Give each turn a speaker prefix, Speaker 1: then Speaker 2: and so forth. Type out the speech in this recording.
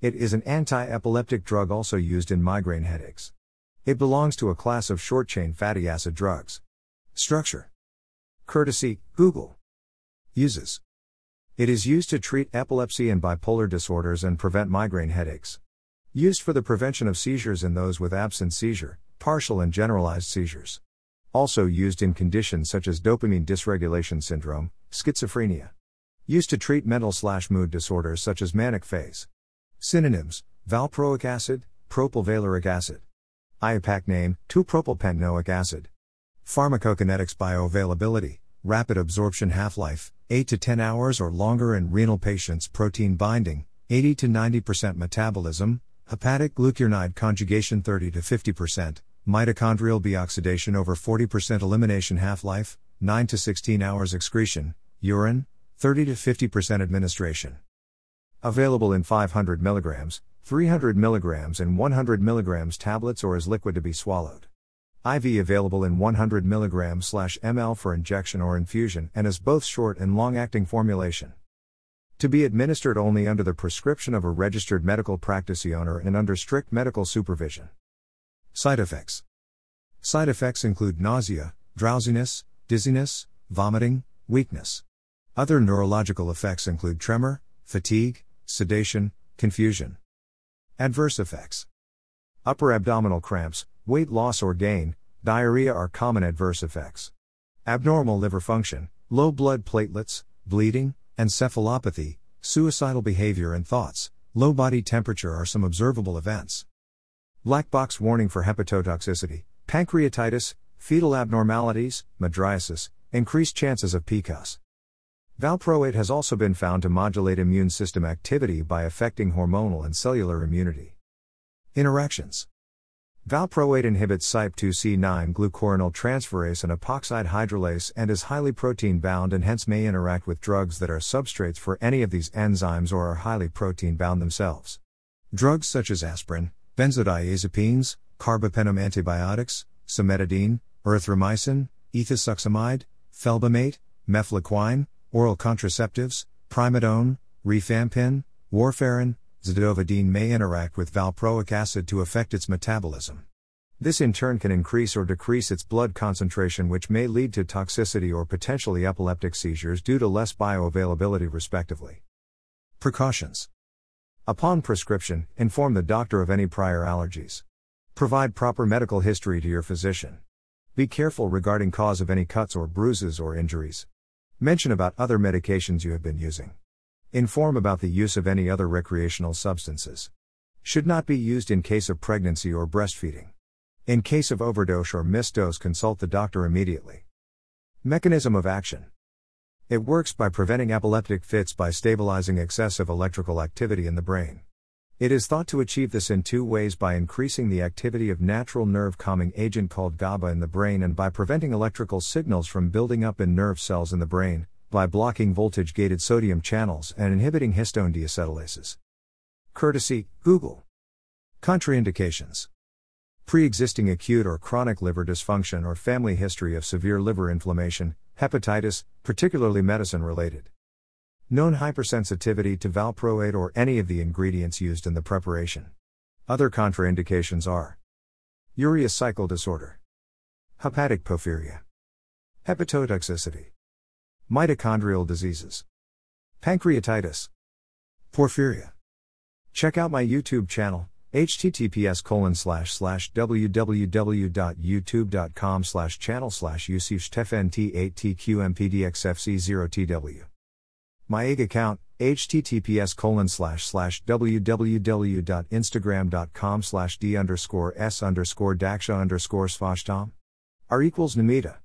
Speaker 1: It is an anti epileptic drug also used in migraine headaches. It belongs to a class of short chain fatty acid drugs. Structure Courtesy Google. Uses It is used to treat epilepsy and bipolar disorders and prevent migraine headaches. Used for the prevention of seizures in those with absent seizure, partial and generalized seizures. Also used in conditions such as dopamine dysregulation syndrome, schizophrenia. Used to treat mental slash mood disorders such as manic phase. Synonyms valproic acid, propylvaleric acid. IUPAC name 2-propylpentanoic acid. Pharmacokinetics bioavailability, rapid absorption half life, 8 to 10 hours or longer in renal patients, protein binding, 80 to 90% metabolism, hepatic glucuronide conjugation 30 to 50%, mitochondrial deoxidation over 40% elimination half life, 9 to 16 hours excretion, urine, 30 to 50% administration. Available in 500 mg, 300 mg, and 100 mg tablets or as liquid to be swallowed. IV available in 100 mg ml for injection or infusion and as both short and long acting formulation. To be administered only under the prescription of a registered medical practice owner and under strict medical supervision. Side effects Side effects include nausea, drowsiness, dizziness, vomiting, weakness. Other neurological effects include tremor, fatigue, sedation, confusion. Adverse effects Upper abdominal cramps, weight loss or gain, diarrhea are common adverse effects. Abnormal liver function, low blood platelets, bleeding, encephalopathy, suicidal behavior and thoughts, low body temperature are some observable events. Black box warning for hepatotoxicity, pancreatitis, fetal abnormalities, mydriasis, increased chances of PCOS. Valproate has also been found to modulate immune system activity by affecting hormonal and cellular immunity. Interactions Valproate inhibits CYP2C9 glucuronyl transferase and epoxide hydrolase and is highly protein bound and hence may interact with drugs that are substrates for any of these enzymes or are highly protein bound themselves. Drugs such as aspirin, benzodiazepines, carbapenem antibiotics, cimetidine, erythromycin, ethosuximide, felbamate, mefloquine, oral contraceptives, primidone, rifampin, warfarin, zidovudine may interact with valproic acid to affect its metabolism. This in turn can increase or decrease its blood concentration, which may lead to toxicity or potentially epileptic seizures due to less bioavailability, respectively. Precautions Upon prescription, inform the doctor of any prior allergies. Provide proper medical history to your physician. Be careful regarding cause of any cuts or bruises or injuries. Mention about other medications you have been using. Inform about the use of any other recreational substances. Should not be used in case of pregnancy or breastfeeding. In case of overdose or misdose, consult the doctor immediately. Mechanism of action It works by preventing epileptic fits by stabilizing excessive electrical activity in the brain. It is thought to achieve this in two ways by increasing the activity of natural nerve calming agent called GABA in the brain and by preventing electrical signals from building up in nerve cells in the brain, by blocking voltage gated sodium channels and inhibiting histone deacetylases. Courtesy Google. Contraindications Pre existing acute or chronic liver dysfunction or family history of severe liver inflammation, hepatitis, particularly medicine related. Known hypersensitivity to valproate or any of the ingredients used in the preparation. Other contraindications are urea cycle disorder, hepatic porphyria, hepatotoxicity, mitochondrial diseases, pancreatitis, porphyria. Check out my YouTube channel, https colon slash slash www.youtube.com slash channel slash usifstefnt8tqmpdxfc0tw. My egg account, https colon slash slash www.instagram.com slash d underscore s underscore daksha underscore svashtom. R equals Namita.